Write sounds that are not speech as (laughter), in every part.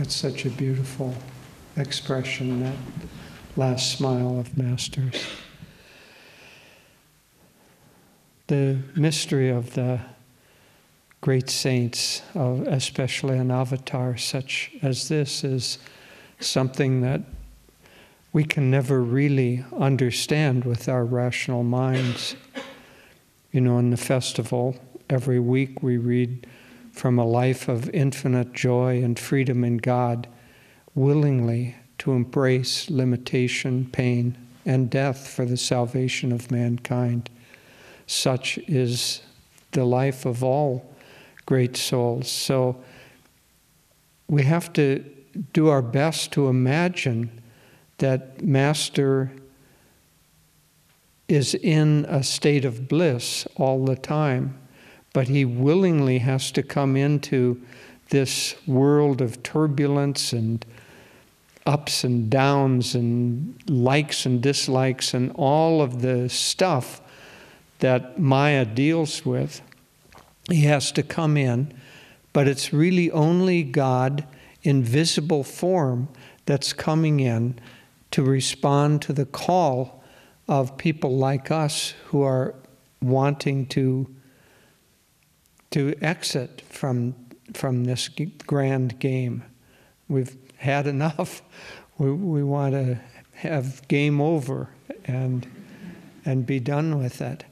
That's such a beautiful expression, that last smile of Master's. The mystery of the great saints, especially an avatar such as this, is something that we can never really understand with our rational minds. You know, in the festival, every week we read from a life of infinite joy and freedom in God, willingly to embrace limitation, pain, and death for the salvation of mankind. Such is the life of all great souls. So we have to do our best to imagine that Master is in a state of bliss all the time, but he willingly has to come into this world of turbulence and ups and downs and likes and dislikes and all of the stuff that Maya deals with. He has to come in, but it's really only God in visible form that's coming in to respond to the call of people like us who are wanting to to exit from from this grand game. We've had enough. (laughs) We, we want to have game over and and be done with it.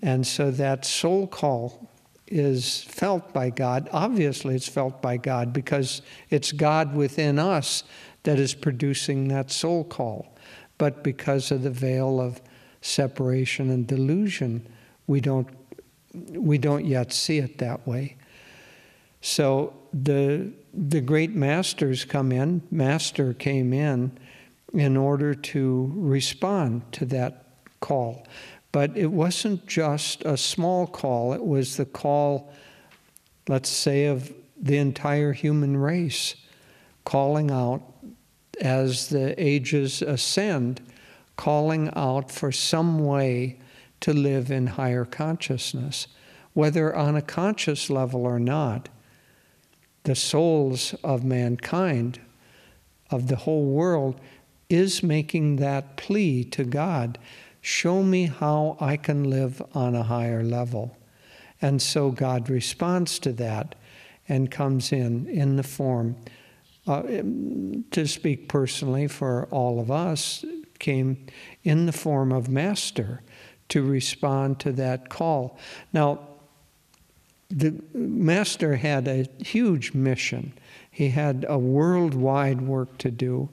And so that soul call is felt by God. Obviously, it's felt by God because it's God within us that is producing that soul call. But because of the veil of separation and delusion, we don't, we don't yet see it that way. So the, the great masters come in, Master came in in order to respond to that call. But it wasn't just a small call, it was the call, let's say, of the entire human race, calling out as the ages ascend, calling out for some way to live in higher consciousness, whether on a conscious level or not. The souls of mankind, of the whole world, is making that plea to God show me how I can live on a higher level. And so God responds to that and comes in in the form uh, to speak personally for all of us, came in the form of master to respond to that call. Now, the master had a huge mission. He had a worldwide work to do,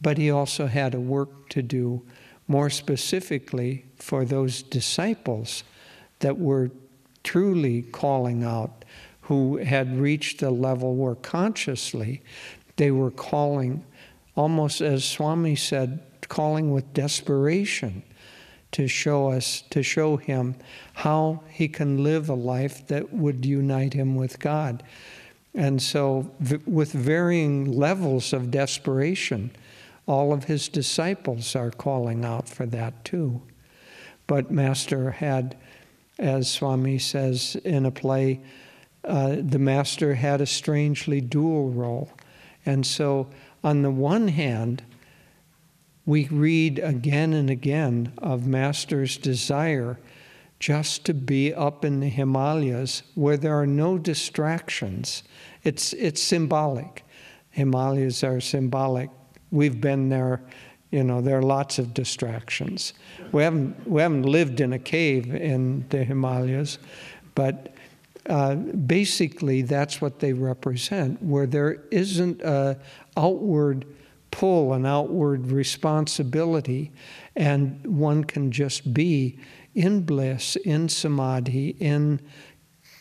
but he also had a work to do more specifically for those disciples that were truly calling out who had reached a level where consciously they were calling, almost as Swami said, calling with desperation to show us, to show him how he can live a life that would unite him with God. And so, with varying levels of desperation, all of his disciples are calling out for that too. But Master had, as Swami says in a play, uh, the master had a strangely dual role. And so, on the one hand, we read again and again of Master's desire just to be up in the Himalayas where there are no distractions. It's, it's symbolic. Himalayas are symbolic. We've been there, you know, there are lots of distractions. We haven't, we haven't lived in a cave in the Himalayas, but uh, basically, that's what they represent, where there isn't an outward pull, an outward responsibility, and one can just be in bliss, in samadhi, in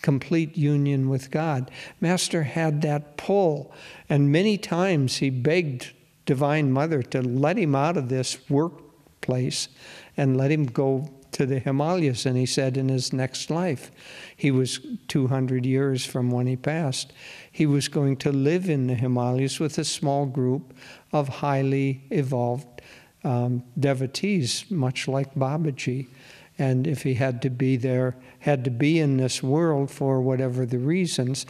complete union with God. Master had that pull, and many times he begged Divine Mother to let him out of this workplace and let him go to the Himalayas. And he said in his next life, he was 200 years from when he passed, he was going to live in the Himalayas with a small group of highly evolved um, devotees, much like Babaji. And if he had to be there, had to be in this world for whatever the reasons,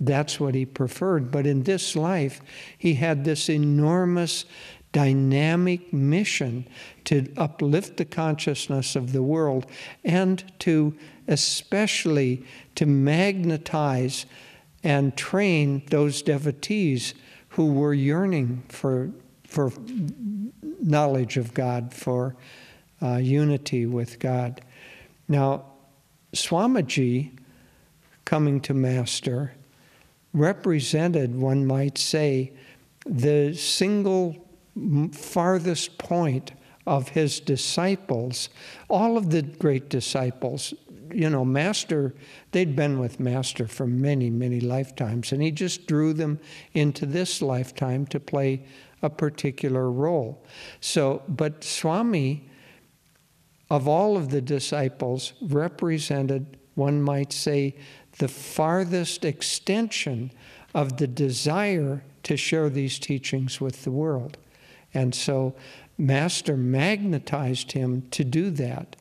that's what he preferred. But in this life, he had this enormous dynamic mission to uplift the consciousness of the world and to especially to magnetize and train those devotees who were yearning for, for knowledge of God, for uh, unity with God. Now, Swamiji, coming to Master, represented, one might say, the single farthest point of his disciples. All of the great disciples, you know, Master, they'd been with Master for many, many lifetimes, and he just drew them into this lifetime to play a particular role. So, but Swami, of all of the disciples, represented, one might say, the farthest extension of the desire to share these teachings with the world. And so, Master magnetized him to do that.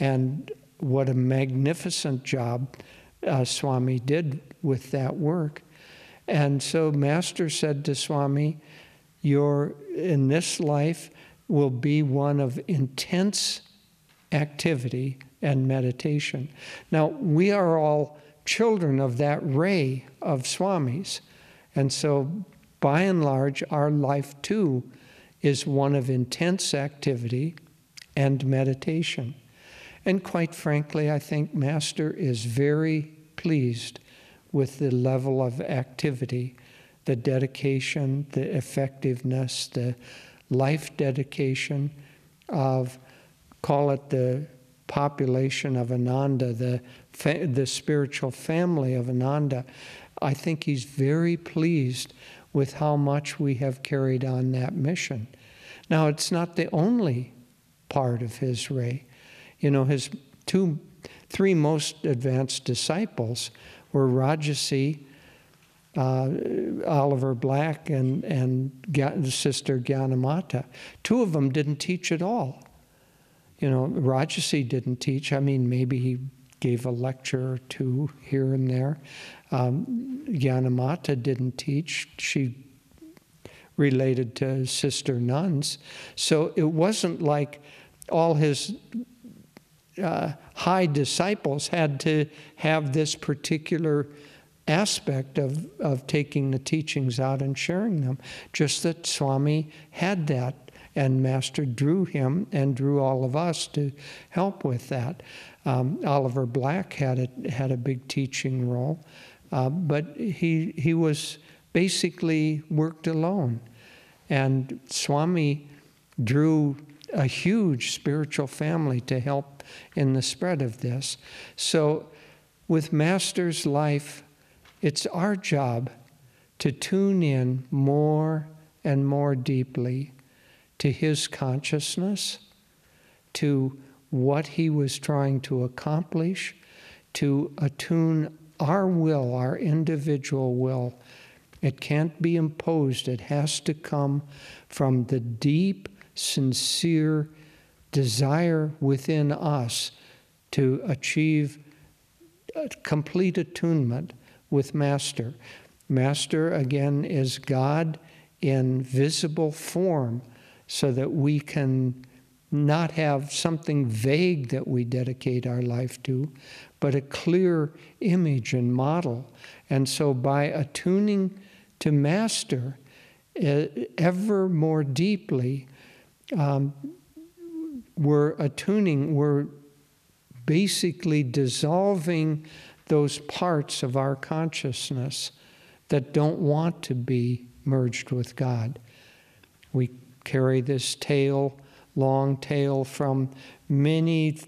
And what a magnificent job uh, Swami did with that work. And so, Master said to Swami, Your in this life will be one of intense activity and meditation. Now, we are all children of that ray of Swami's. And so, by and large, our life too is one of intense activity and meditation. And quite frankly, I think Master is very pleased with the level of activity, the dedication, the effectiveness, the life dedication of, call it the population of Ananda, the, the spiritual family of Ananda. I think he's very pleased with how much we have carried on that mission. Now, it's not the only part of his ray. You know, his two, three most advanced disciples were Rajarsi, uh, Oliver Black, and, and Sister Gyanamata. Two of them didn't teach at all. You know, Rajarsi didn't teach. I mean, maybe he gave a lecture or two here and there. Um, Gyanamata didn't teach. She related to sister nuns. So it wasn't like all his uh, high disciples had to have this particular aspect of, of taking the teachings out and sharing them. Just that Swami had that, and Master drew him and drew all of us to help with that. Um, Oliver Black had a, had a big teaching role, uh, but he, he was basically worked alone. And Swami drew a huge spiritual family to help in the spread of this. So, with Master's life, it's our job to tune in more and more deeply to his consciousness, to what he was trying to accomplish, to attune our will, our individual will. It can't be imposed, it has to come from the deep sincere desire within us to achieve complete attunement with Master. Master, again, is God in visible form so that we can not have something vague that we dedicate our life to, but a clear image and model. And so by attuning to Master ever more deeply, um, we're attuning, we're basically dissolving those parts of our consciousness that don't want to be merged with God. We carry this tail, long tail, from many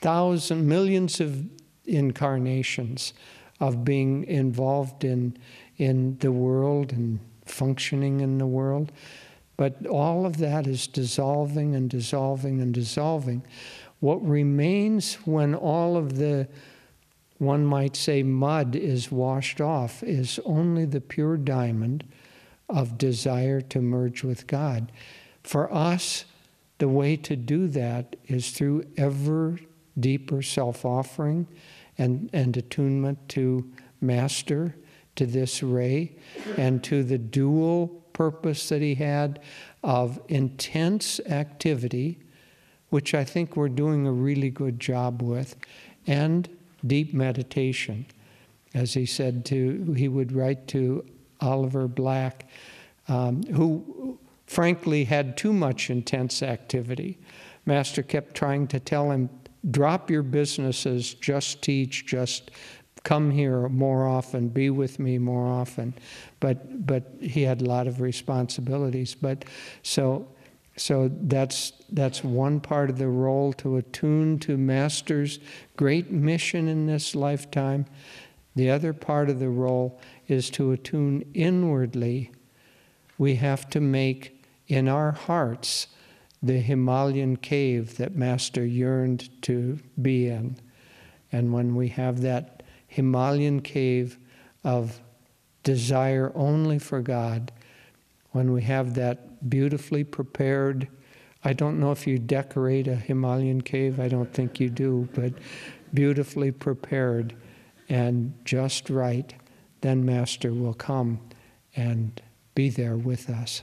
thousand, millions of incarnations of being involved in, in the world and functioning in the world. But all of that is dissolving and dissolving and dissolving. What remains when all of the, one might say, mud is washed off is only the pure diamond of desire to merge with God. For us, the way to do that is through ever deeper self offering and, and attunement to Master, to this ray, and to the dual purpose that he had of intense activity, which I think we're doing a really good job with, and deep meditation. As he said to, he would write to Oliver Black, um, who frankly had too much intense activity. Master kept trying to tell him, drop your businesses, just teach, just come here more often, be with me more often. But but he had a lot of responsibilities. But so so that's that's one part of the role to attune to Master's great mission in this lifetime. The other part of the role is to attune inwardly. We have to make in our hearts the Himalayan cave that Master yearned to be in. And when we have that Himalayan cave of desire only for God, when we have that beautifully prepared, I don't know if you decorate a Himalayan cave, I don't think you do, but beautifully prepared and just right, then Master will come and be there with us.